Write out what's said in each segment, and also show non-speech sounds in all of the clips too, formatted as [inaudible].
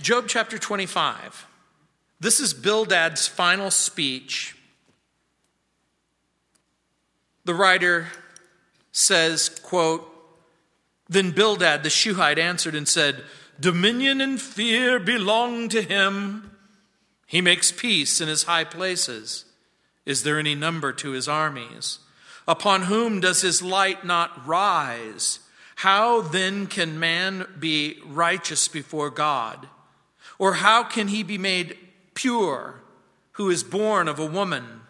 Job chapter 25. This is Bildad's final speech. The writer says, quote, Then Bildad the Shuhite answered and said, Dominion and fear belong to him. He makes peace in his high places. Is there any number to his armies? Upon whom does his light not rise? How then can man be righteous before God? Or how can he be made pure who is born of a woman?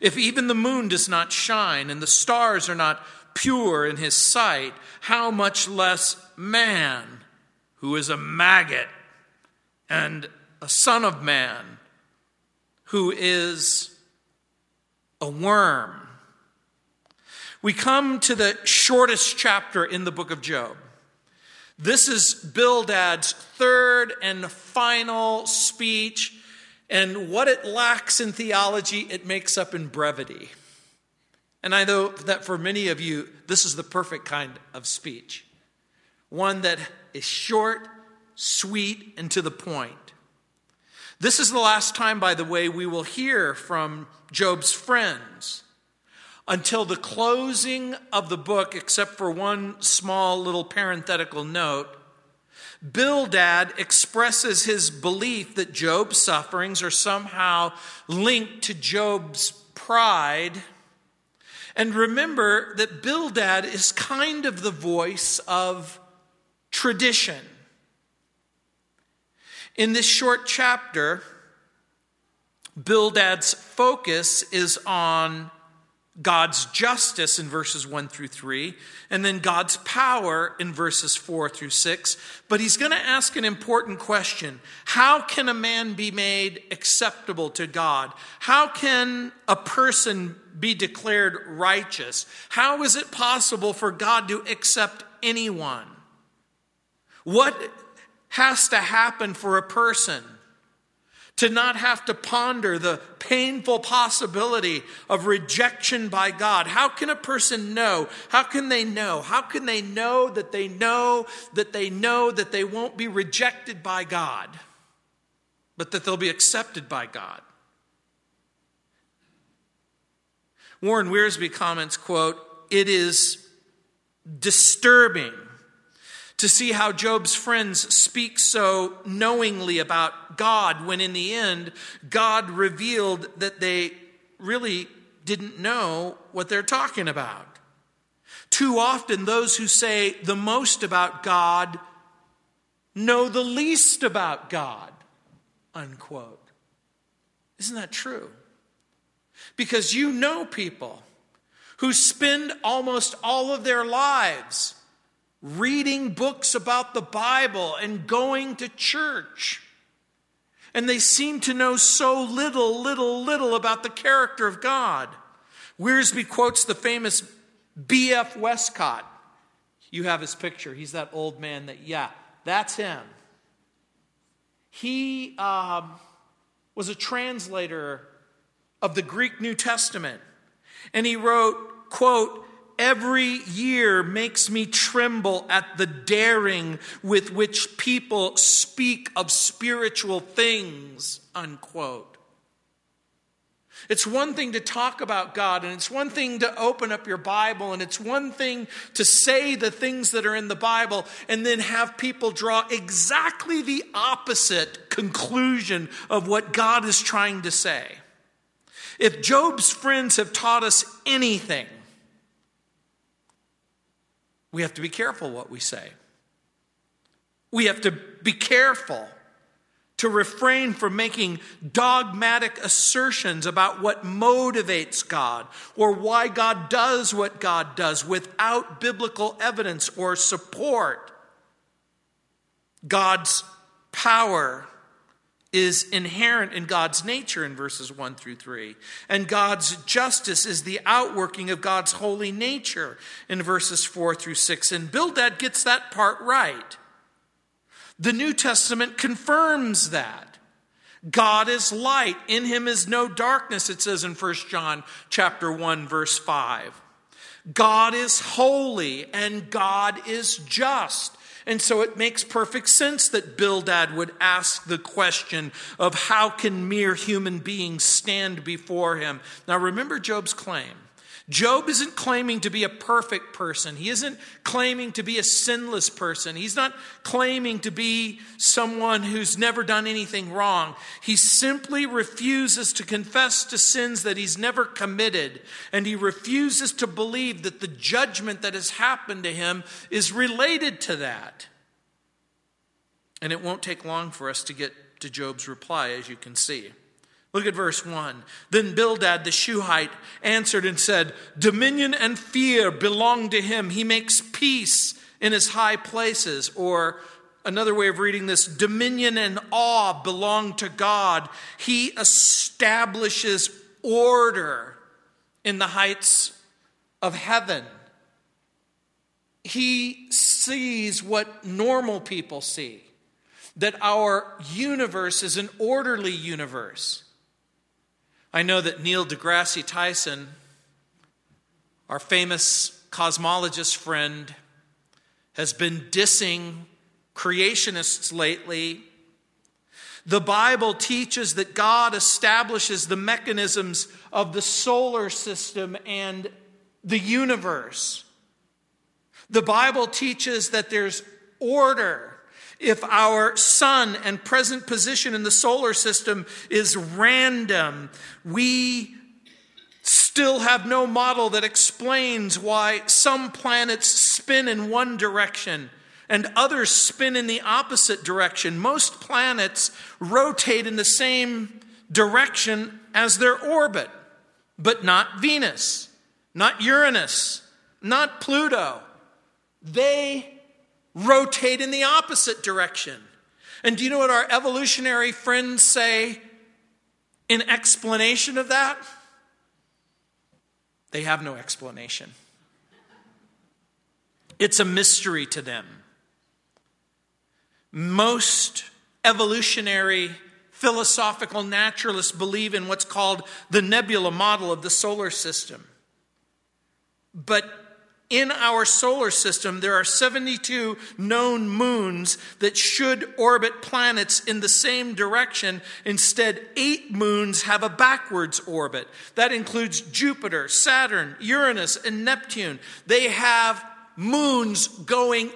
If even the moon does not shine and the stars are not pure in his sight, how much less man, who is a maggot and a son of man, who is a worm? We come to the shortest chapter in the book of Job. This is Bildad's third and final speech, and what it lacks in theology, it makes up in brevity. And I know that for many of you, this is the perfect kind of speech one that is short, sweet, and to the point. This is the last time, by the way, we will hear from Job's friends until the closing of the book, except for one small little parenthetical note, Bildad expresses his belief that Job's sufferings are somehow linked to Job's pride. And remember that Bildad is kind of the voice of tradition. In this short chapter, Bildad's focus is on God's justice in verses 1 through 3, and then God's power in verses 4 through 6. But he's going to ask an important question How can a man be made acceptable to God? How can a person be declared righteous? How is it possible for God to accept anyone? What has to happen for a person? To not have to ponder the painful possibility of rejection by God. How can a person know? How can they know? How can they know that they know that they know that they won't be rejected by God, but that they'll be accepted by God? Warren Wiersbe comments, quote, it is disturbing to see how Job's friends speak so knowingly about God when in the end, God revealed that they really didn't know what they're talking about. Too often, those who say the most about God know the least about God, unquote. Isn't that true? Because you know people who spend almost all of their lives reading books about the Bible and going to church. And they seem to know so little, little, little about the character of God. Wiersbe quotes the famous B.F. Westcott. You have his picture. He's that old man that, yeah, that's him. He um, was a translator of the Greek New Testament. And he wrote, quote, every year makes me tremble at the daring with which people speak of spiritual things, unquote. It's one thing to talk about God, and it's one thing to open up your Bible, and it's one thing to say the things that are in the Bible, and then have people draw exactly the opposite conclusion of what God is trying to say. If Job's friends have taught us anything, we have to be careful what we say. We have to be careful to refrain from making dogmatic assertions about what motivates God or why God does what God does without biblical evidence or support. God's power is inherent in God's nature in verses 1 through 3. And God's justice is the outworking of God's holy nature in verses 4 through 6. And Bildad gets that part right. The New Testament confirms that. God is light, in him is no darkness, it says in 1 John chapter 1 verse 5. God is holy and God is just. And so it makes perfect sense that Bildad would ask the question of how can mere human beings stand before him? Now remember Job's claim. Job isn't claiming to be a perfect person. He isn't claiming to be a sinless person. He's not claiming to be someone who's never done anything wrong. He simply refuses to confess to sins that he's never committed. And he refuses to believe that the judgment that has happened to him is related to that. And it won't take long for us to get to Job's reply, as you can see. Look at verse 1. Then Bildad the Shuhite answered and said, Dominion and fear belong to him. He makes peace in his high places. Or another way of reading this dominion and awe belong to God. He establishes order in the heights of heaven. He sees what normal people see that our universe is an orderly universe. I know that Neil deGrasse Tyson, our famous cosmologist friend, has been dissing creationists lately. The Bible teaches that God establishes the mechanisms of the solar system and the universe. The Bible teaches that there's order if our sun and present position in the solar system is random, we still have no model that explains why some planets spin in one direction and others spin in the opposite direction. Most planets rotate in the same direction as their orbit, but not Venus, not Uranus, not Pluto. They rotate in the opposite direction. And do you know what our evolutionary friends say in explanation of that? They have no explanation. It's a mystery to them. Most evolutionary philosophical naturalists believe in what's called the nebula model of the solar system. But in our solar system, there are 72 known moons that should orbit planets in the same direction. Instead, eight moons have a backwards orbit. That includes Jupiter, Saturn, Uranus, and Neptune. They have moons going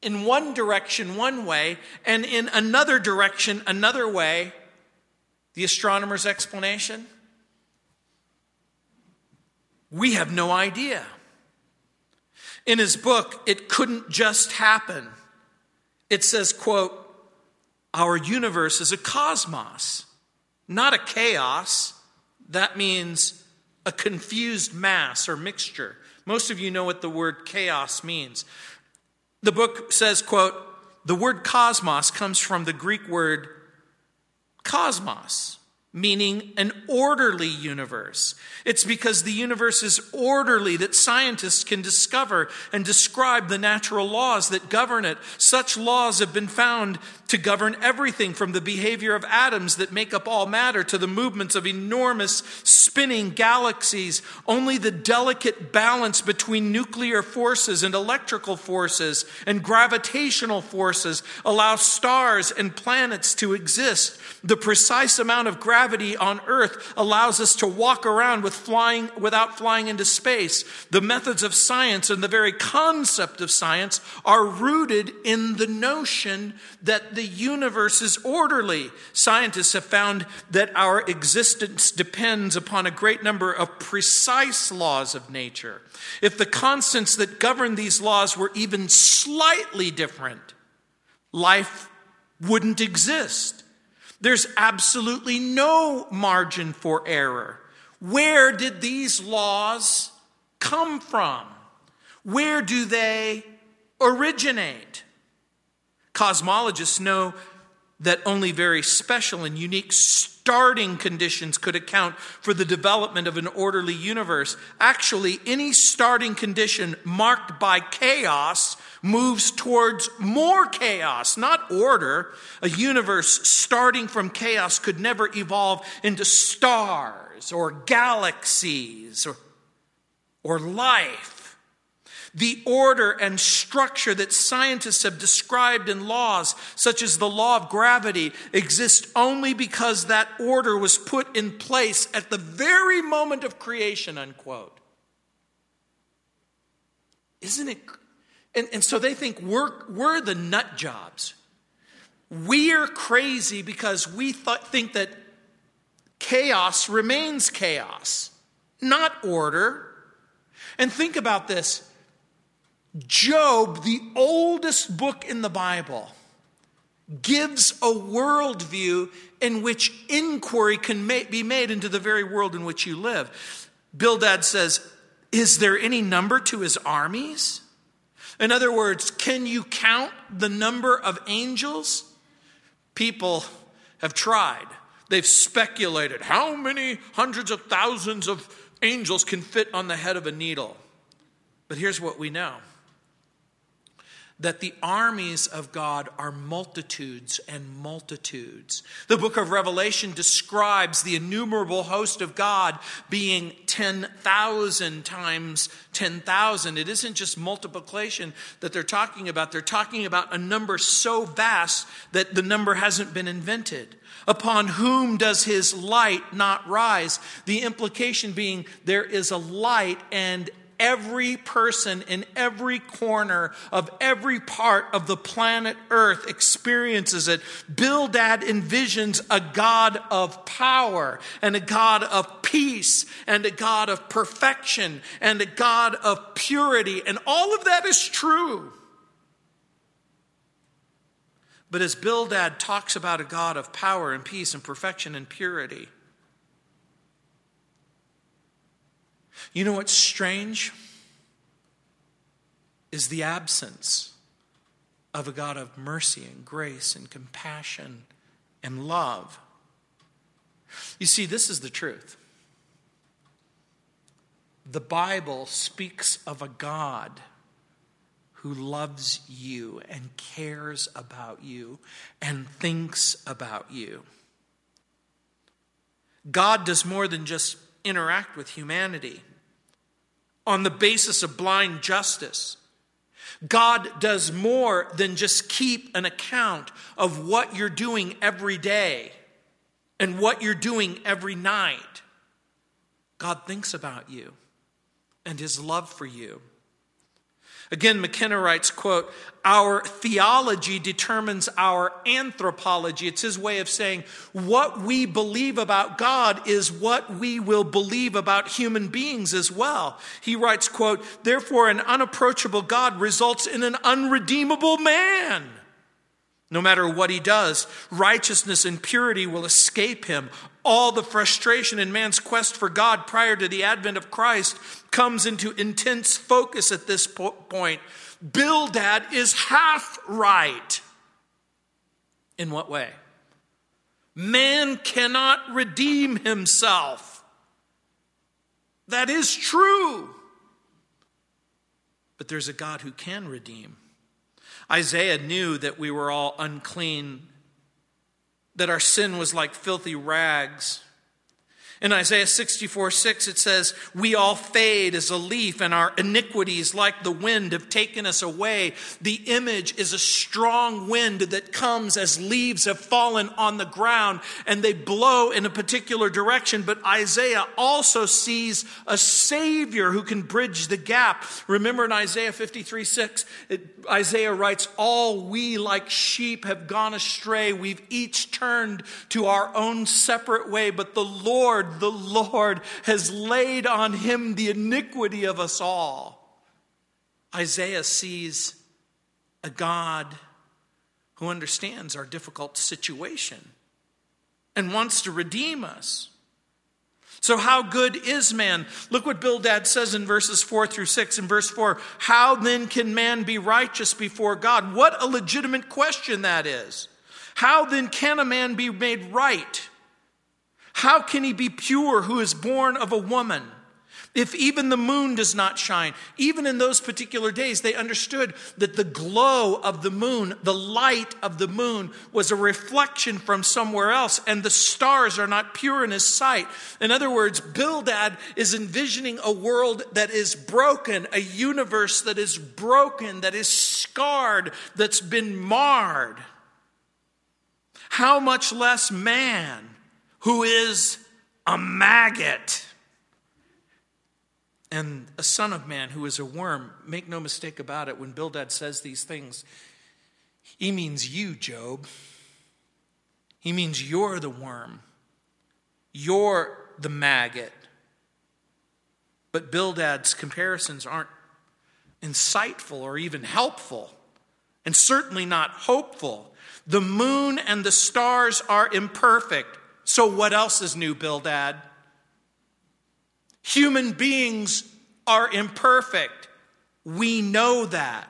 in one direction one way and in another direction another way. The astronomer's explanation? We have no idea. In his book, It Couldn't Just Happen, it says, quote, our universe is a cosmos, not a chaos. That means a confused mass or mixture. Most of you know what the word chaos means. The book says, quote, the word cosmos comes from the Greek word cosmos, meaning an orderly universe. It's because the universe is orderly that scientists can discover and describe the natural laws that govern it. Such laws have been found to govern everything from the behavior of atoms that make up all matter to the movements of enormous spinning galaxies. Only the delicate balance between nuclear forces and electrical forces and gravitational forces allows stars and planets to exist. The precise amount of gravity on Earth allows us to walk around with flying, without flying into space. The methods of science and the very concept of science are rooted in the notion that the universe is orderly. Scientists have found that our existence depends upon a great number of precise laws of nature. If the constants that govern these laws were even slightly different, life wouldn't exist. There's absolutely no margin for error. Where did these laws come from? Where do they originate? Cosmologists know that only very special and unique starting conditions could account for the development of an orderly universe. Actually, any starting condition marked by chaos moves towards more chaos, not order. A universe starting from chaos could never evolve into stars or galaxies or, or life. The order and structure that scientists have described in laws, such as the law of gravity, exist only because that order was put in place at the very moment of creation, unquote. Isn't it? And, and so they think we're, we're the nut jobs. We're crazy because we th- think that chaos remains chaos, not order. And think about this Job, the oldest book in the Bible, gives a worldview in which inquiry can be made into the very world in which you live. Bildad says, Is there any number to his armies? In other words, can you count the number of angels? People have tried. They've speculated how many hundreds of thousands of angels can fit on the head of a needle. But here's what we know that the armies of God are multitudes and multitudes. The book of Revelation describes the innumerable host of God being 10,000 times 10,000. It isn't just multiplication that they're talking about, they're talking about a number so vast that the number hasn't been invented. Upon whom does his light not rise? The implication being there is a light and every person in every corner of every part of the planet Earth experiences it. Bildad envisions a God of power and a God of peace and a God of perfection and a God of purity. And all of that is true. But as Bildad talks about a God of power and peace and perfection and purity, You know what's strange? Is the absence of a God of mercy and grace and compassion and love. You see, this is the truth. The Bible speaks of a God who loves you and cares about you and thinks about you. God does more than just interact with humanity on the basis of blind justice. God does more than just keep an account of what you're doing every day and what you're doing every night. God thinks about you and his love for you. Again, McKenna writes, quote, our theology determines our anthropology. It's his way of saying what we believe about God is what we will believe about human beings as well. He writes, quote, therefore an unapproachable God results in an unredeemable man. No matter what he does, righteousness and purity will escape him. All the frustration in man's quest for God prior to the advent of Christ comes into intense focus at this point. Bildad is half right. In what way? Man cannot redeem himself. That is true. But there's a God who can redeem. Isaiah knew that we were all unclean, that our sin was like filthy rags. In Isaiah 64 6, it says, We all fade as a leaf, and our iniquities, like the wind, have taken us away. The image is a strong wind that comes as leaves have fallen on the ground and they blow in a particular direction. But Isaiah also sees a Savior who can bridge the gap. Remember in Isaiah 53 6, it, Isaiah writes, All we like sheep have gone astray. We've each turned to our own separate way, but the Lord, the Lord has laid on him the iniquity of us all. Isaiah sees a God who understands our difficult situation and wants to redeem us. So, how good is man? Look what Bildad says in verses 4 through 6. In verse 4, how then can man be righteous before God? What a legitimate question that is. How then can a man be made right? How can he be pure who is born of a woman? If even the moon does not shine, even in those particular days, they understood that the glow of the moon, the light of the moon, was a reflection from somewhere else, and the stars are not pure in his sight. In other words, Bildad is envisioning a world that is broken, a universe that is broken, that is scarred, that's been marred. How much less man who is a maggot? And a son of man who is a worm. Make no mistake about it, when Bildad says these things, he means you, Job. He means you're the worm, you're the maggot. But Bildad's comparisons aren't insightful or even helpful, and certainly not hopeful. The moon and the stars are imperfect. So, what else is new, Bildad? Human beings are imperfect. We know that.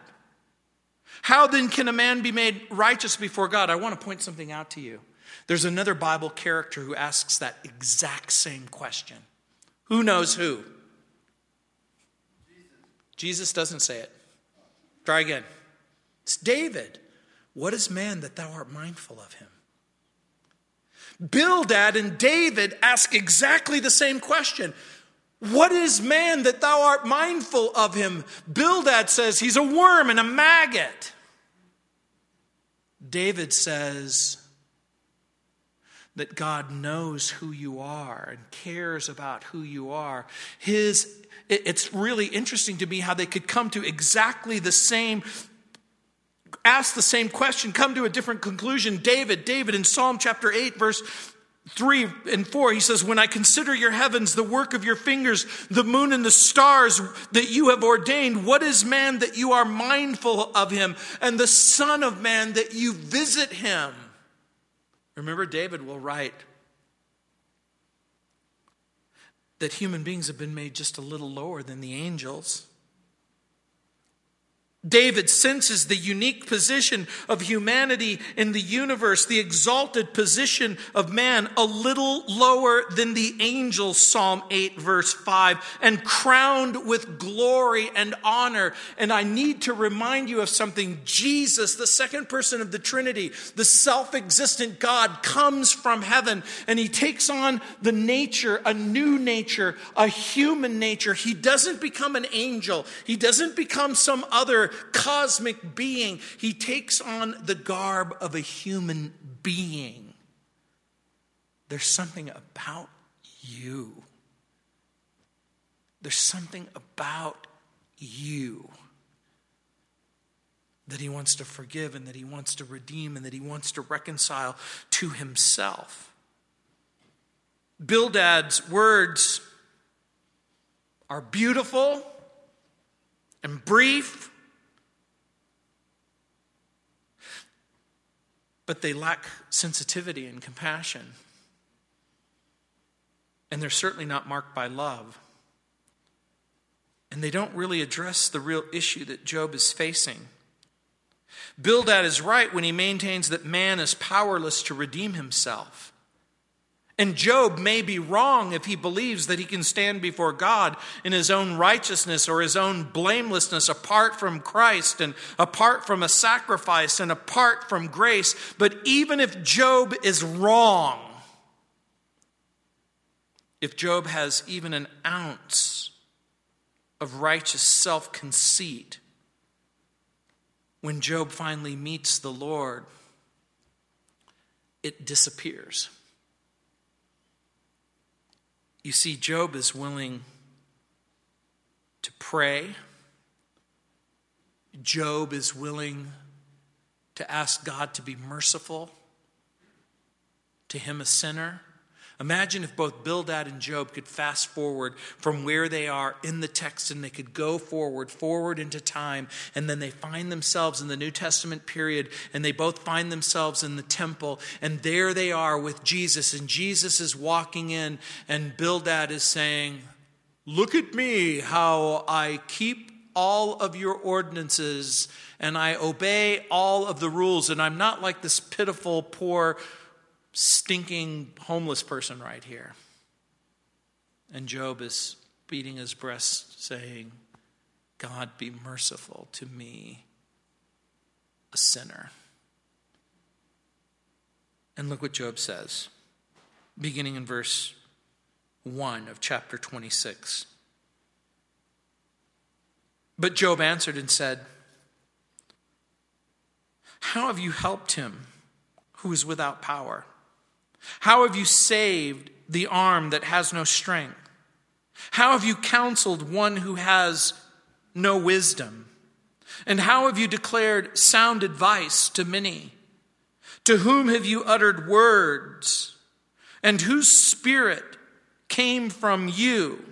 How then can a man be made righteous before God? I want to point something out to you. There's another Bible character who asks that exact same question. Who knows who? Jesus, doesn't say it. Try again. It's David. What is man that thou art mindful of him? Bildad and David ask exactly the same question. What is man that thou art mindful of him? Bildad says he's a worm and a maggot. David says that God knows who you are and cares about who you are. His it's really interesting to me how they could come to exactly the same ask the same question, come to a different conclusion. David, David in Psalm chapter 8 verse 3 and 4, he says, When I consider your heavens, the work of your fingers, the moon and the stars that you have ordained, what is man that you are mindful of him, and the Son of Man that you visit him? Remember, David will write that human beings have been made just a little lower than the angels. David senses the unique position of humanity in the universe, the exalted position of man, a little lower than the angels, Psalm 8, verse 5, and crowned with glory and honor. And I need to remind you of something. Jesus, the second person of the Trinity, the self existent God, comes from heaven and he takes on the nature, a new nature, a human nature. He doesn't become an angel, he doesn't become some other cosmic being, he takes on the garb of a human being. There's something about you. There's something about you that he wants to forgive and that he wants to redeem and that he wants to reconcile to himself. Bildad's words are beautiful and brief but they lack sensitivity and compassion. And they're certainly not marked by love. And they don't really address the real issue that Job is facing. Bildad is right when he maintains that man is powerless to redeem himself. And Job may be wrong if he believes that he can stand before God in his own righteousness or his own blamelessness apart from Christ and apart from a sacrifice and apart from grace. But even if Job is wrong, if Job has even an ounce of righteous self conceit, when Job finally meets the Lord, it disappears. You see, Job is willing to pray. Job is willing to ask God to be merciful to him, a sinner. Imagine if both Bildad and Job could fast forward from where they are in the text and they could go forward, forward into time, and then they find themselves in the New Testament period and they both find themselves in the temple, and there they are with Jesus, and Jesus is walking in, and Bildad is saying, Look at me, how I keep all of your ordinances and I obey all of the rules, and I'm not like this pitiful, poor, stinking homeless person right here. And Job is beating his breast, saying, God be merciful to me, a sinner. And look what Job says, beginning in verse 1 of chapter 26. But Job answered and said, How have you helped him who is without power? How have you saved the arm that has no strength? How have you counseled one who has no wisdom? And how have you declared sound advice to many? To whom have you uttered words? And whose spirit came from you?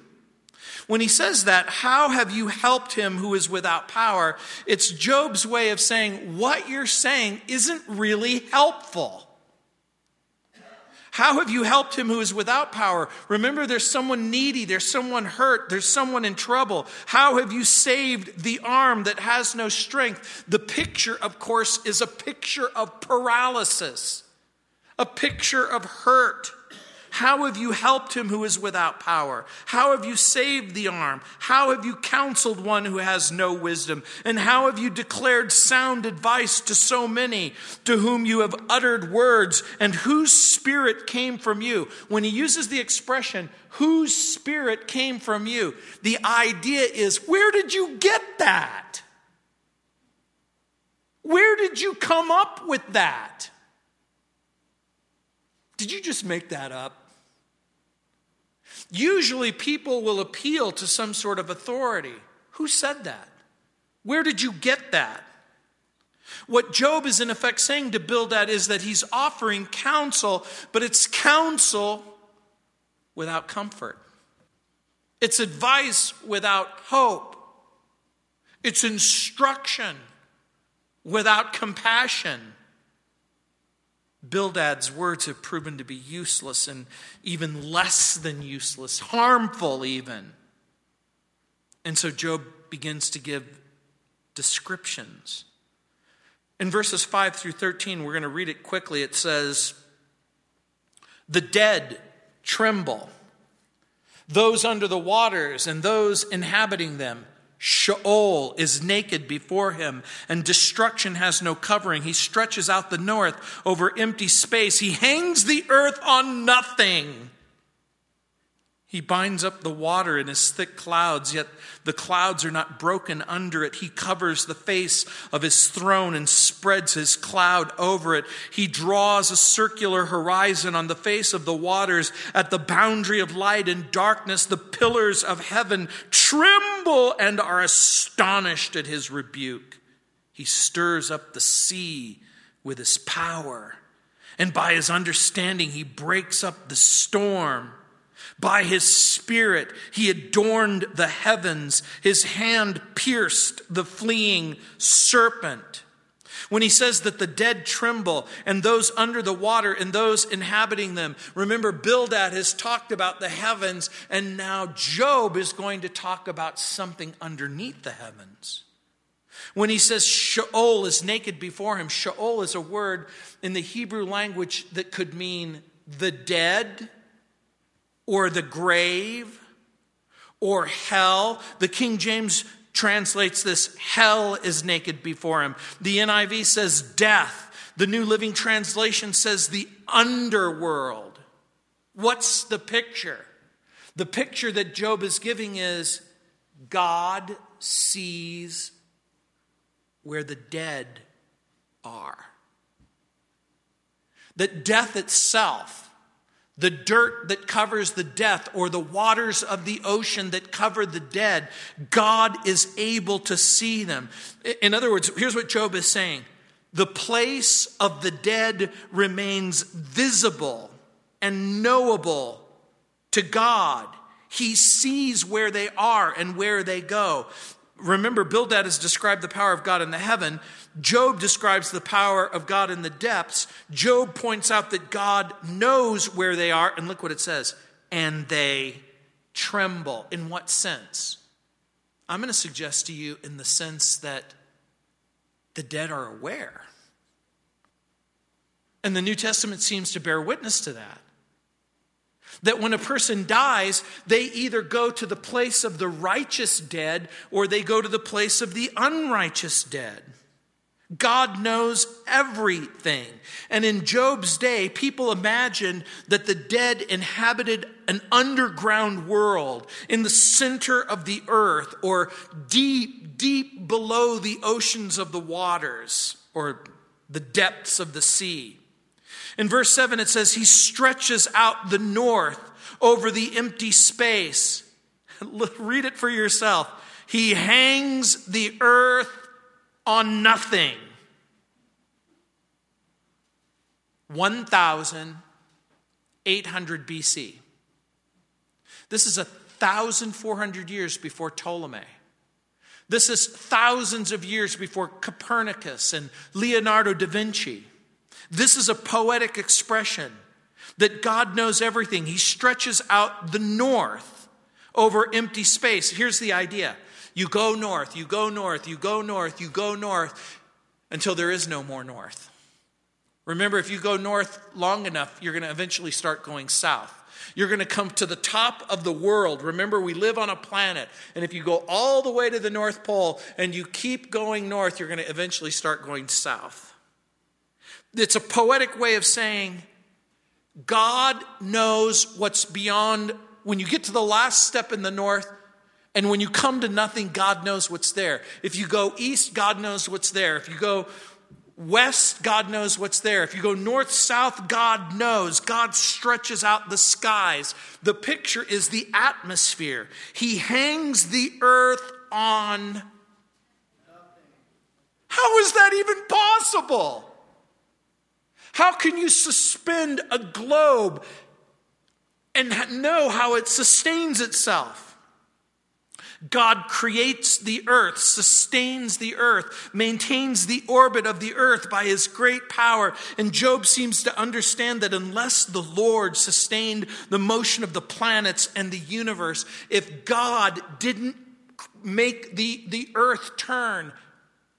When he says that, how have you helped him who is without power? It's Job's way of saying, what you're saying isn't really helpful. How have you helped him who is without power? Remember, there's someone needy, there's someone hurt, there's someone in trouble. How have you saved the arm that has no strength? The picture, of course, is a picture of paralysis, a picture of hurt. How have you helped him who is without power? How have you saved the arm? How have you counseled one who has no wisdom? And how have you declared sound advice to so many to whom you have uttered words and whose spirit came from you? When he uses the expression, whose spirit came from you, the idea is, where did you get that? Where did you come up with that? Did you just make that up? Usually people will appeal to some sort of authority. Who said that? Where did you get that? What Job is in effect saying to Bildad is that he's offering counsel, but it's counsel without comfort. It's advice without hope. It's instruction without compassion. Bildad's words have proven to be useless and even less than useless, harmful even. And so Job begins to give descriptions. In verses 5 through 13, we're going to read it quickly. It says, The dead tremble, those under the waters and those inhabiting them Sheol is naked before him, and destruction has no covering. He stretches out the north over empty space. He hangs the earth on nothing. He binds up the water in his thick clouds, yet the clouds are not broken under it. He covers the face of his throne and spreads his cloud over it. He draws a circular horizon on the face of the waters. At the boundary of light and darkness, the pillars of heaven tremble and are astonished at his rebuke. He stirs up the sea with his power, and by his understanding, he breaks up the storm. By his spirit, he adorned the heavens. His hand pierced the fleeing serpent. When he says that the dead tremble and those under the water and those inhabiting them, remember, Bildad has talked about the heavens, and now Job is going to talk about something underneath the heavens. When he says Sheol is naked before him, Sheol is a word in the Hebrew language that could mean the dead or the grave or hell. The King James translates this hell is naked before him. The NIV says death. The New Living Translation says the underworld. What's the picture? The picture that Job is giving is God sees where the dead are. That death itself the dirt that covers the death or the waters of the ocean that cover the dead, God is able to see them. In other words, here's what Job is saying the place of the dead remains visible and knowable to God. He sees where they are and where they go. Remember, Bildad has described the power of God in the heaven. Job describes the power of God in the depths. Job points out that God knows where they are, and look what it says and they tremble. In what sense? I'm going to suggest to you in the sense that the dead are aware. And the New Testament seems to bear witness to that. That when a person dies, they either go to the place of the righteous dead or they go to the place of the unrighteous dead. God knows everything. And in Job's day, people imagined that the dead inhabited an underground world in the center of the earth or deep, deep below the oceans of the waters or the depths of the sea. In verse 7, it says, He stretches out the north over the empty space. [laughs] Read it for yourself. He hangs the earth on nothing. 1800 BC. This is 1,400 years before Ptolemy. This is thousands of years before Copernicus and Leonardo da Vinci. This is a poetic expression that God knows everything. He stretches out the north over empty space. Here's the idea you go north, you go north, you go north, you go north until there is no more north. Remember, if you go north long enough, you're going to eventually start going south. You're going to come to the top of the world. Remember, we live on a planet. And if you go all the way to the North Pole and you keep going north, you're going to eventually start going south. It's a poetic way of saying God knows what's beyond. When you get to the last step in the north, and when you come to nothing, God knows what's there. If you go east, God knows what's there. If you go west, God knows what's there. If you go north, south, God knows. God stretches out the skies. The picture is the atmosphere. He hangs the earth on. How is that even possible? How can you suspend a globe and know how it sustains itself? God creates the earth, sustains the earth, maintains the orbit of the earth by his great power. And Job seems to understand that unless the Lord sustained the motion of the planets and the universe, if God didn't make the, the earth turn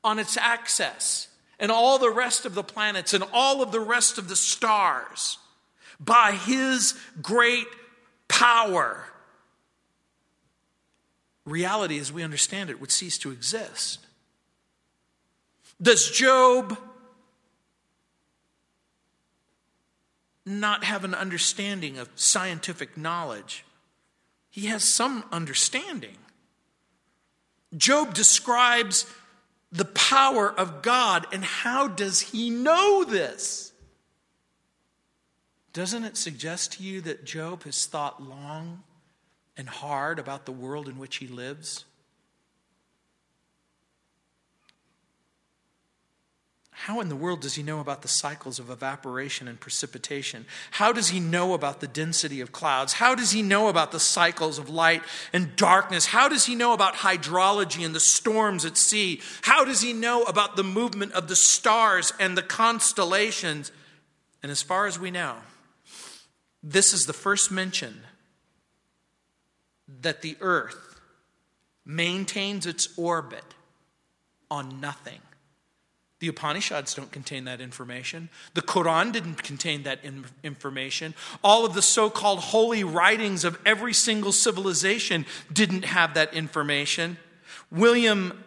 on its axis, and all the rest of the planets and all of the rest of the stars by his great power reality as we understand it would cease to exist. Does Job not have an understanding of scientific knowledge? He has some understanding. Job describes the power of God, and how does he know this? Doesn't it suggest to you that Job has thought long and hard about the world in which he lives? How in the world does he know about the cycles of evaporation and precipitation? How does he know about the density of clouds? How does he know about the cycles of light and darkness? How does he know about hydrology and the storms at sea? How does he know about the movement of the stars and the constellations? And as far as we know, this is the first mention that the earth maintains its orbit on nothing. The Upanishads don't contain that information. The Quran didn't contain that in- information. All of the so called holy writings of every single civilization didn't have that information. William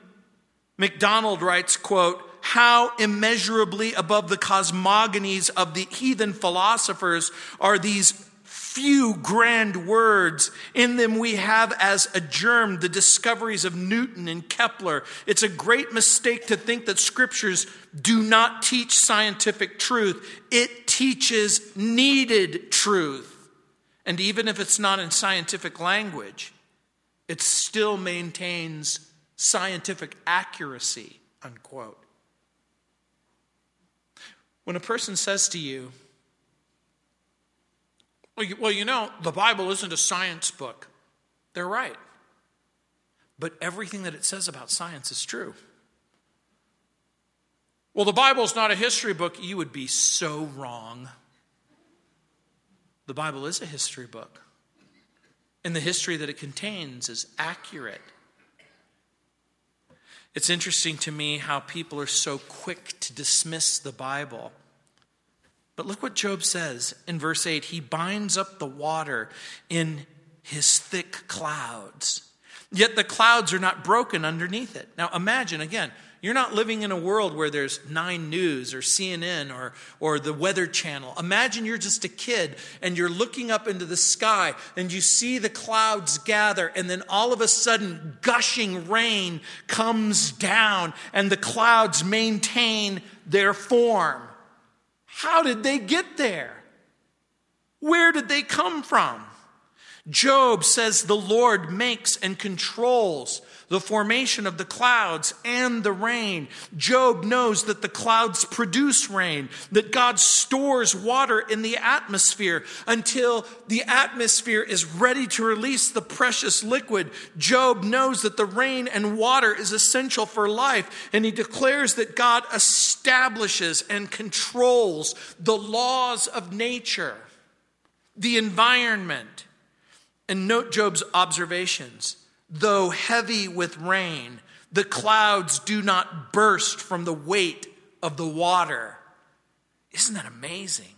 MacDonald writes, quote, how immeasurably above the cosmogonies of the heathen philosophers are these few grand words. In them, we have as a germ the discoveries of Newton and Kepler. It's a great mistake to think that scriptures do not teach scientific truth, it teaches needed truth. And even if it's not in scientific language, it still maintains scientific accuracy, unquote. When a person says to you, well you, know, the Bible isn't a science book. They're right. But everything that it says about science is true. Well, the Bible is not a history book. You would be so wrong. The Bible is a history book. And the history that it contains is accurate. It's interesting to me how people are so quick to dismiss the Bible But look what Job says in verse 8 He binds up the water in his thick clouds, yet the clouds are not broken underneath it. Now imagine again, you're not living in a world where there's Nine News or CNN or, or the Weather Channel. Imagine you're just a kid and you're looking up into the sky and you see the clouds gather, and then all of a sudden, gushing rain comes down and the clouds maintain their form. How did they get there? Where did they come from? Job says the Lord makes and controls the formation of the clouds and the rain. Job knows that the clouds produce rain, that God stores water in the atmosphere until the atmosphere is ready to release the precious liquid. Job knows that the rain and water is essential for life, and he declares that God establishes and controls the laws of nature, the environment. And note Job's observations though heavy with rain, the clouds do not burst from the weight of the water. Isn't that amazing?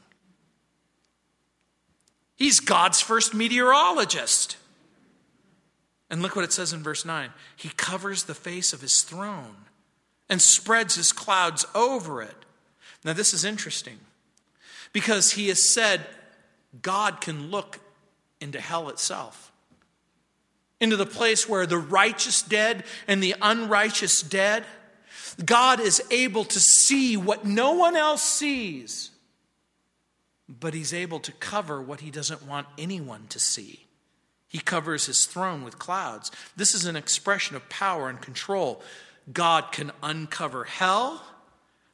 He's God's first meteorologist. And look what it says in verse 9 He covers the face of his throne and spreads his clouds over it. Now, this is interesting because he has said God can look into hell itself into the place where the righteous dead and the unrighteous dead. God is able to see what no one else sees, but He's able to cover what He doesn't want anyone to see. He covers His throne with clouds. This is an expression of power and control. God can uncover hell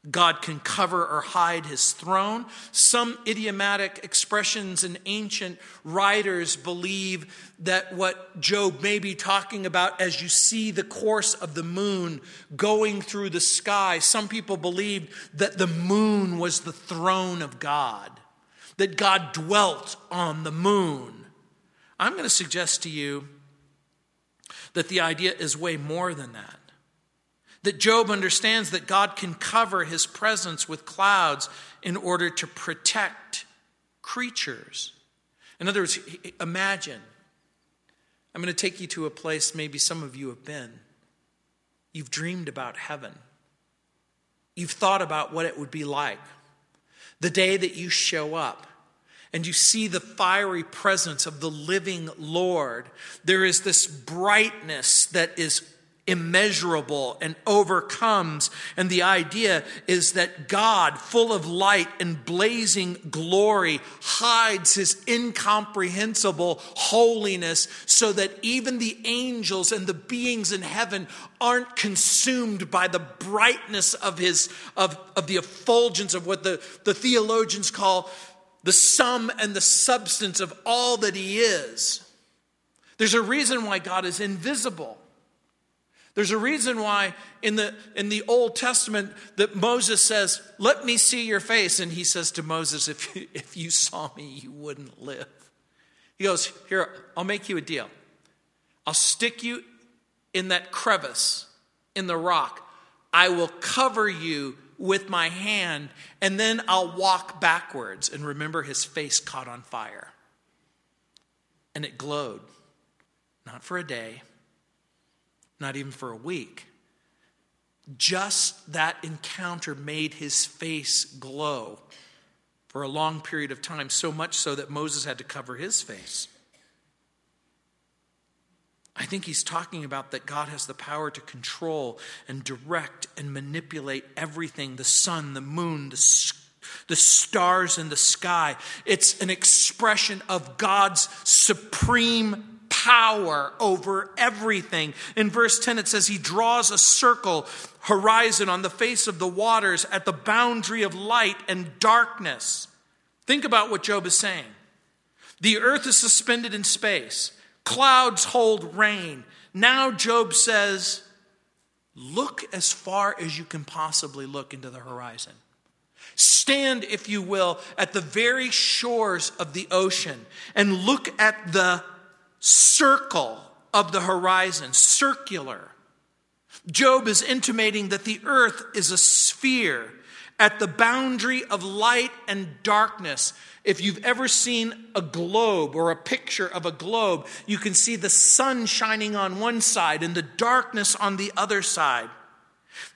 God can cover or hide his throne. Some idiomatic expressions and ancient writers believe that what Job may be talking about as you see the course of the moon going through the sky, some people believed that the moon was the throne of God, that God dwelt on the moon. I'm going to suggest to you that the idea is way more than that. That Job understands that God can cover his presence with clouds in order to protect creatures. In other words, imagine. I'm going to take you to a place maybe some of you have been. You've dreamed about heaven. You've thought about what it would be like. The day that you show up and you see the fiery presence of the living Lord, there is this brightness that is immeasurable and overcomes. And the idea is that God, full of light and blazing glory, hides his incomprehensible holiness so that even the angels and the beings in heaven aren't consumed by the brightness of his of, of the effulgence of what the, the theologians call the sum and the substance of all that he is. There's a reason why God is invisible. There's a reason why in the, in the Old Testament that Moses says, Let me see your face. And he says to Moses, If you, if you saw me, you wouldn't live. He goes, Here, I'll make you a deal. I'll stick you in that crevice in the rock. I will cover you with my hand, and then I'll walk backwards. And remember, his face caught on fire. And it glowed, not for a day not even for a week. Just that encounter made his face glow for a long period of time, so much so that Moses had to cover his face. I think he's talking about that God has the power to control and direct and manipulate everything the sun, the moon, the, the stars in the sky. It's an expression of God's supreme power over everything. In verse 10, it says, He draws a circle, horizon on the face of the waters at the boundary of light and darkness. Think about what Job is saying. The earth is suspended in space, clouds hold rain. Now, Job says, Look as far as you can possibly look into the horizon. Stand, if you will, at the very shores of the ocean and look at the circle of the horizon, circular. Job is intimating that the earth is a sphere at the boundary of light and darkness. If you've ever seen a globe or a picture of a globe, you can see the sun shining on one side and the darkness on the other side.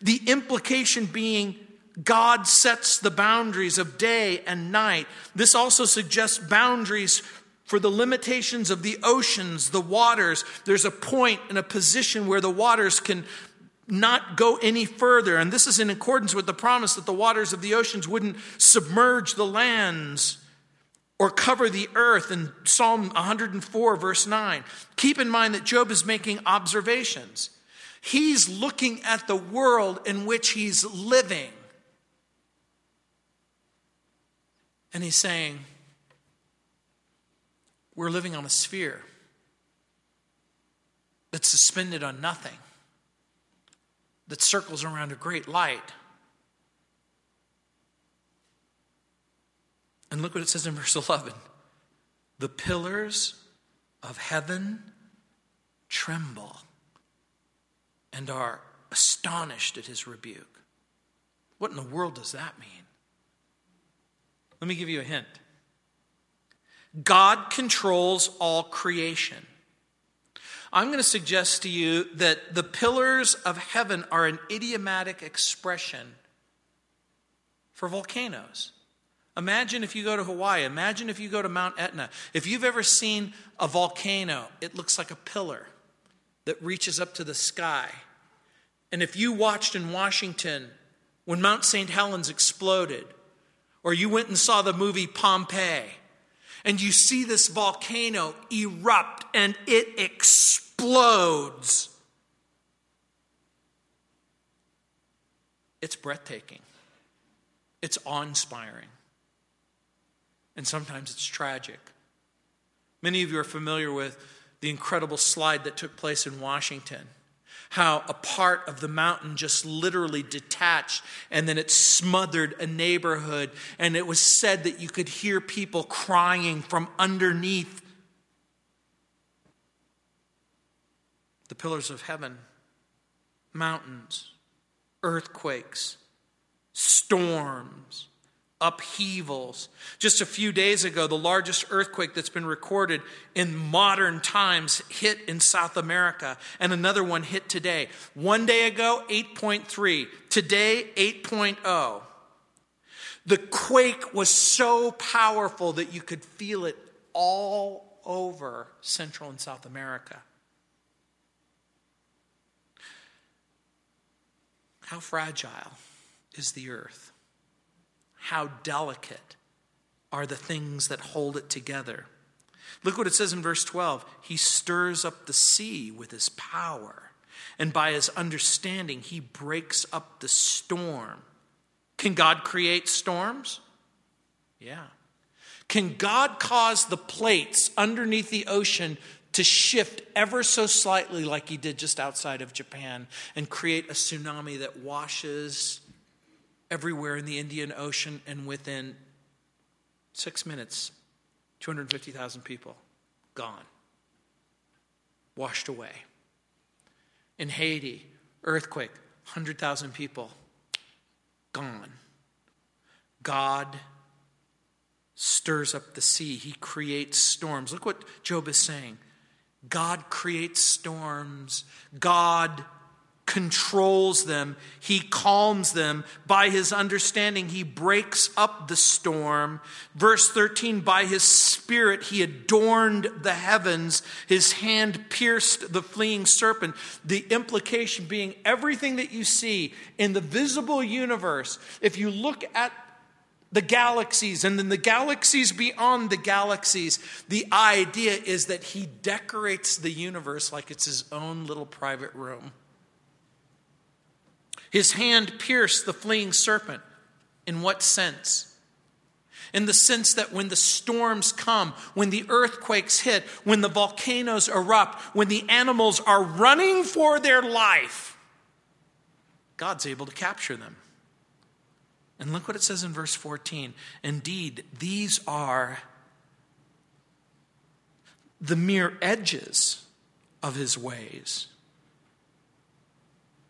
The implication being God sets the boundaries of day and night. This also suggests boundaries for the limitations of the oceans, the waters. There's a point and a position where the waters can not go any further. And this is in accordance with the promise that the waters of the oceans wouldn't submerge the lands or cover the earth in Psalm 104, verse 9. Keep in mind that Job is making observations. He's looking at the world in which he's living. And he's saying, We're living on a sphere that's suspended on nothing that circles around a great light. And look what it says in verse [laughs] 11 the pillars of heaven tremble and are astonished at his rebuke. What in the world does that mean? Let me give you a hint. God controls all creation. I'm going to suggest to you that the pillars of heaven are an idiomatic expression for volcanoes. Imagine if you go to Hawaii, imagine if you go to Mount Etna. If you've ever seen a volcano, it looks like a pillar that reaches up to the sky. And if you watched in Washington when Mount St. Helens exploded, or you went and saw the movie Pompeii, and you see this volcano erupt and it explodes. It's breathtaking, it's awe inspiring, and sometimes it's tragic. Many of you are familiar with the incredible slide that took place in Washington. How a part of the mountain just literally detached and then it smothered a neighborhood. And it was said that you could hear people crying from underneath the pillars of heaven, mountains, earthquakes, storms, upheavals. Just a few days ago, the largest earthquake that's been recorded in modern times hit in South America, and another one hit today. One day ago, 8.3. Today, 8.0. The quake was so powerful that you could feel it all over Central and South America. How fragile is the earth? How delicate are the things that hold it together? Look what it says in verse 12. He stirs up the sea with his power, and by his understanding, he breaks up the storm. Can God create storms? Yeah. Can God cause the plates underneath the ocean to shift ever so slightly, like he did just outside of Japan, and create a tsunami that washes everywhere in the Indian Ocean, and within six minutes, 250,000 people gone, washed away. In Haiti, earthquake, 100,000 people gone. God stirs up the sea, He creates storms. Look what Job is saying. God creates storms. God controls them. He calms them. By his understanding, he breaks up the storm. Verse 13 By his spirit, he adorned the heavens. His hand pierced the fleeing serpent. The implication being everything that you see in the visible universe, if you look at the galaxies and then the galaxies beyond the galaxies. The idea is that he decorates the universe like it's his own little private room. His hand pierced the fleeing serpent. In what sense? In the sense that when the storms come, when the earthquakes hit, when the volcanoes erupt, when the animals are running for their life, God's able to capture them. And look what it says in verse 14. Indeed, these are the mere edges of his ways.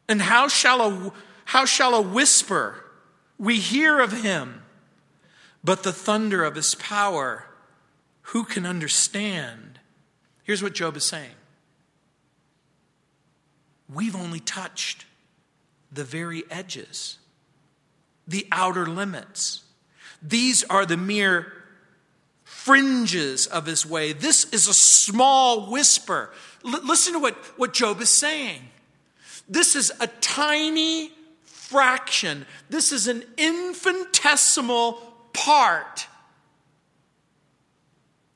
And how shall a, how shall a whisper We hear of him, but the thunder of his power, who can understand? Here's what Job is saying We've only touched the very edges, the outer limits. These are the mere fringes of his way. This is a small whisper. L- listen to what, what Job is saying. This is a tiny fraction, this is an infinitesimal part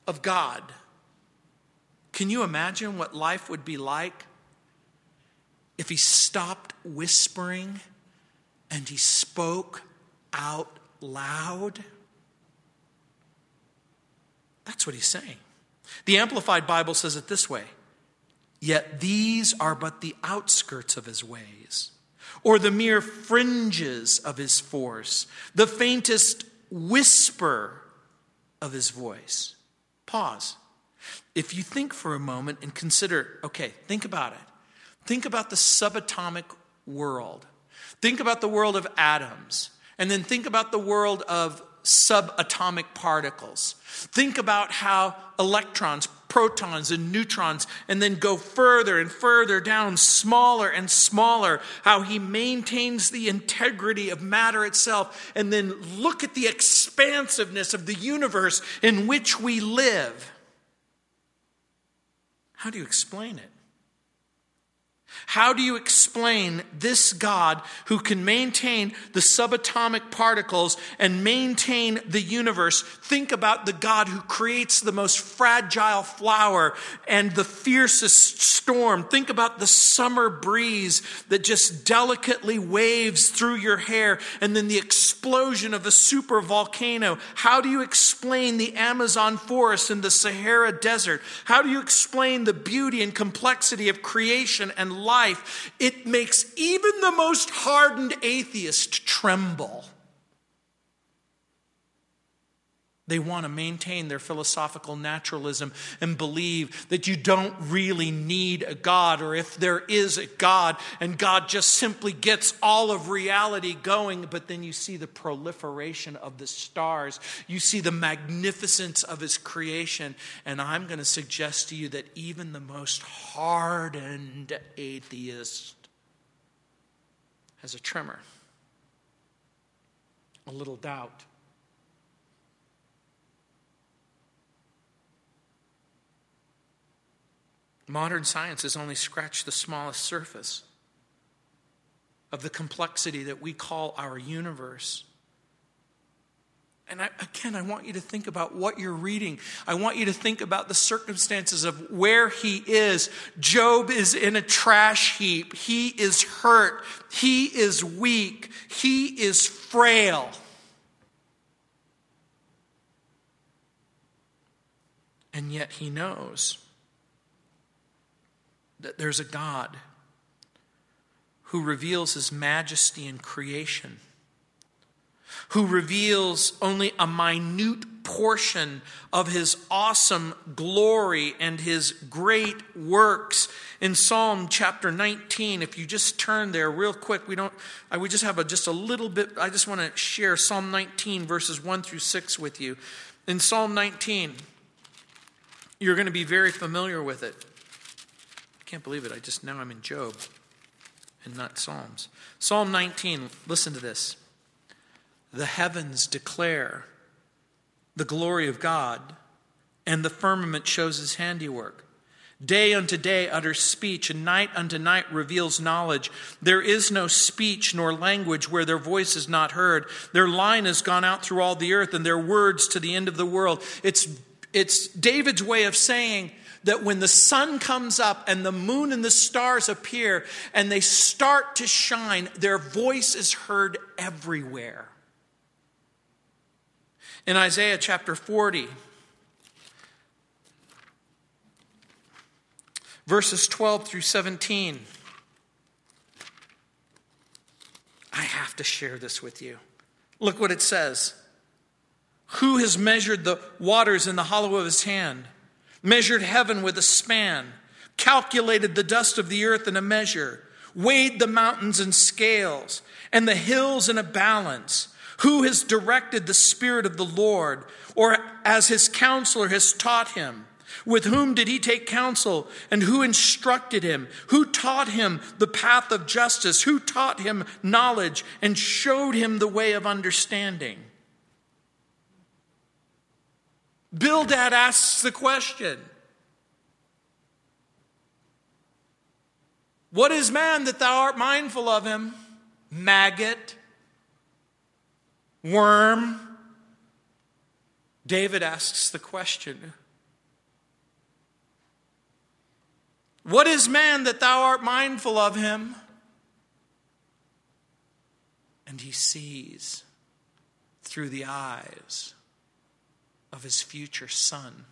of God. Can you imagine what life would be like if he stopped whispering and he spoke out loud? That's what he's saying. The Amplified Bible says it this way Yet these are but the outskirts of his ways, or the mere fringes of his force, the faintest whisper of his voice. Pause. If you think for a moment and consider, okay, think about it. Think about the subatomic world. Think about the world of atoms. And then think about the world of subatomic particles. Think about how electrons, protons, and neutrons, and then go further and further down, smaller and smaller, how he maintains the integrity of matter itself. And then look at the expansiveness of the universe in which we live. How do you explain it? How do you explain this God who can maintain the subatomic particles and maintain the universe? Think about the God who creates the most fragile flower and the fiercest storm. Think about the summer breeze that just delicately waves through your hair and then the explosion of a super volcano. How do you explain the Amazon forest and the Sahara desert? How do you explain the beauty and complexity of creation and life? Life, it makes even the most hardened atheist tremble. They want to maintain their philosophical naturalism and believe that you don't really need a God, or if there is a God and God just simply gets all of reality going. But then you see the proliferation of the stars, you see the magnificence of His creation. And I'm going to suggest to you that even the most hardened atheist has a tremor, a little doubt. Modern science has only scratched the smallest surface of the complexity that we call our universe. And I, again, I want you to think about what you're reading. I want you to think about the circumstances of where he is. Job is in a trash heap. He is hurt. He is weak. He is frail. And yet he knows that there's a God who reveals his majesty in creation, who reveals only a minute portion of his awesome glory and his great works. In Psalm chapter 19, if you just turn there real quick, we don't, I would just have a, just a little bit, I just want to share Psalm 19, verses 1 through 6 with you. In Psalm 19, you're going to be very familiar with it can't believe it. I just now I'm in Job and not Psalms. Psalm 19, listen to this. The heavens declare the glory of God, and the firmament shows his handiwork. Day unto day utters speech, and night unto night reveals knowledge. There is no speech nor language where their voice is not heard. Their line has gone out through all the earth, and their words to the end of the world. It's, it's David's way of saying that when the sun comes up and the moon and the stars appear and they start to shine, their voice is heard everywhere. In Isaiah chapter 40, verses 12 through 17, I have to share this with you. Look what it says. Who has measured the waters in the hollow of his hand? Measured heaven with a span, calculated the dust of the earth in a measure. weighed the mountains in scales and the hills in a balance? Who has directed the Spirit of the Lord, or as his counselor has taught him? With whom did he take counsel? And who instructed him? Who taught him the path of justice? Who taught him knowledge and showed him the way of understanding? Bildad asks the question What is man that thou art mindful of him? Maggot, worm. David asks the question What is man that thou art mindful of him? And he sees through the eyes of his future son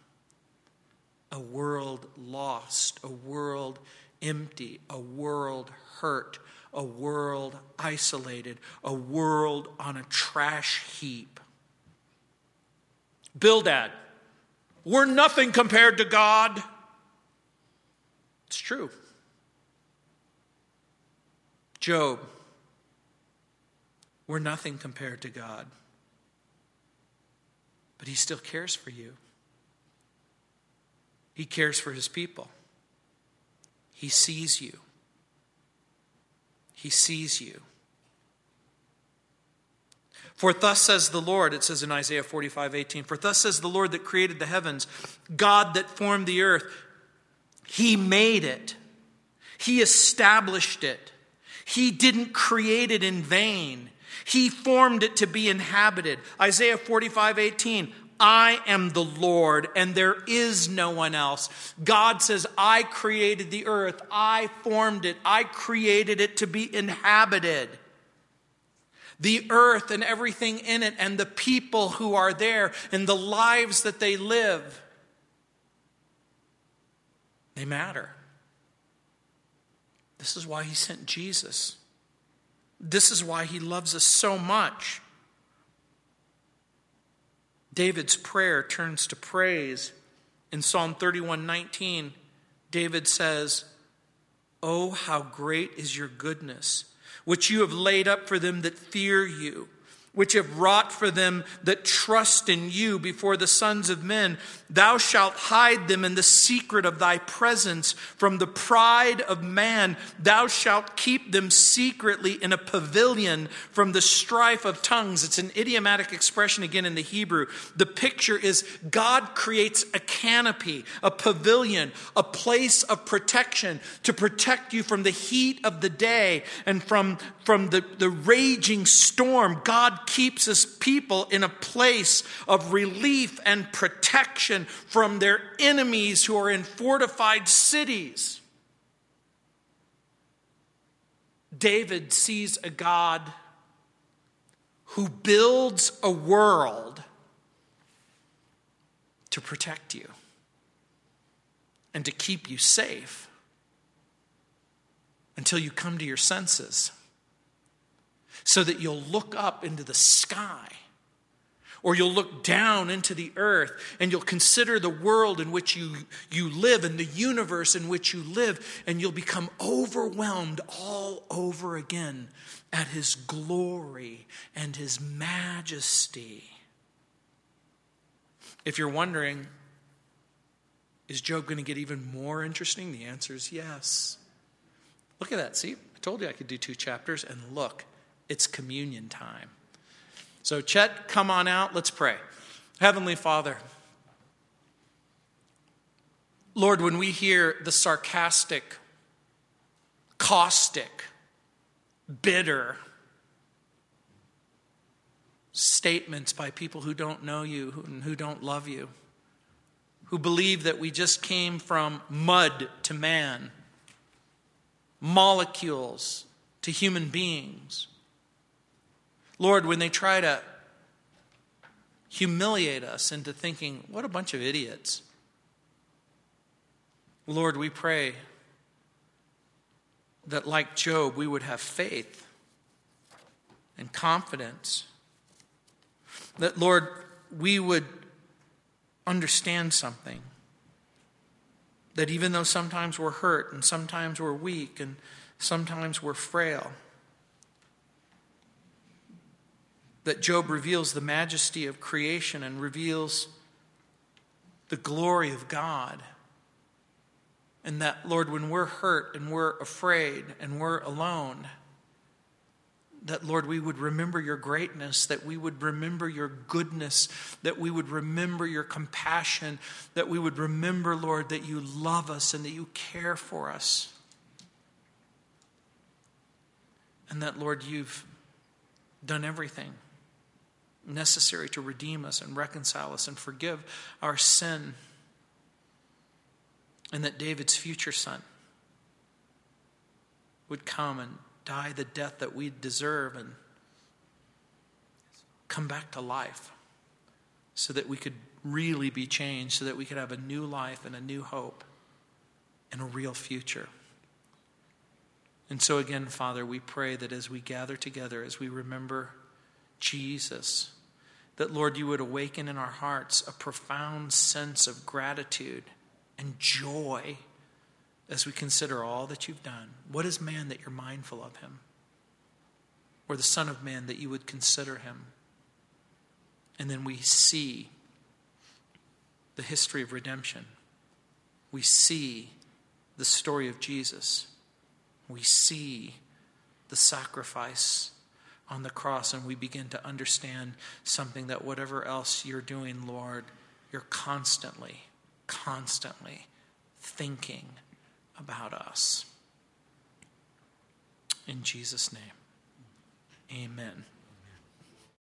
a world lost, a world empty, a world hurt, a world isolated, a world on a trash heap. Bildad, we're nothing compared to God. It's true. Job, we're nothing compared to God. But he still cares for you. He cares for his people. He sees you. He sees you. For thus says the Lord, it says in Isaiah 45 18, for thus says the Lord that created the heavens, God that formed the earth. He made it, He established it. He didn't create it in vain. He formed it to be inhabited. Isaiah 45 18, I am the Lord and there is no one else. God says, I created the earth, I formed it, I created it to be inhabited. The earth and everything in it, and the people who are there, and the lives that they live, they matter. This is why he sent Jesus. This is why he loves us so much. David's prayer turns to praise. In Psalm 31 19, David says, Oh, how great is your goodness, which you have laid up for them that fear you which have wrought for them that trust in you before the sons of men. Thou shalt hide them in the secret of thy presence from the pride of man. Thou shalt keep them secretly in a pavilion from the strife of tongues. It's an idiomatic expression again in the Hebrew. The picture is God creates a canopy, a pavilion, a place of protection to protect you from the heat of the day and from, from the, the raging storm. God keeps his people in a place of relief and protection from their enemies who are in fortified cities. David sees a God who builds a world to protect you and to keep you safe until you come to your senses so that you'll look up into the sky or you'll look down into the earth and you'll consider the world in which you, you live and the universe in which you live, and you'll become overwhelmed all over again at His glory and His majesty. If you're wondering, is Job going to get even more interesting? The answer is yes. Look at that. See, I told you I could do two chapters, and look. It's communion time. So, Chet, come on out. Let's pray. Heavenly Father, Lord, when we hear the sarcastic, caustic, bitter statements by people who don't know you and who don't love you, who believe that we just came from mud to man, molecules to human beings, Lord, when they try to humiliate us into thinking, what a bunch of idiots. Lord, we pray that, like Job, we would have faith and confidence. That, Lord, we would understand something. That even though sometimes we're hurt and sometimes we're weak and Sometimes we're frail. That Job reveals the majesty of creation and reveals the glory of God. And that, Lord, when we're hurt and we're afraid and we're alone, that, Lord, we would remember your greatness, that we would remember your goodness, that we would remember your compassion, that we would remember, Lord, that you love us and that you care for us. And that, Lord, you've done everything necessary to redeem us and reconcile us and forgive our sin. And that David's future son would come and die the death that we deserve and come back to life so that we could really be changed, so that we could have a new life and a new hope and a real future. And so, again, Father, we pray that as we gather together, as we remember Jesus, that, Lord, you would awaken in our hearts a profound sense of gratitude and joy as we consider all that you've done. What is man that you're mindful of him? Or the Son of Man that you would consider him? And then we see the history of redemption. We see the story of Jesus. We see the sacrifice on the cross, and we begin to understand something that whatever else you're doing, Lord, you're constantly, constantly thinking about us. In Jesus' name, amen.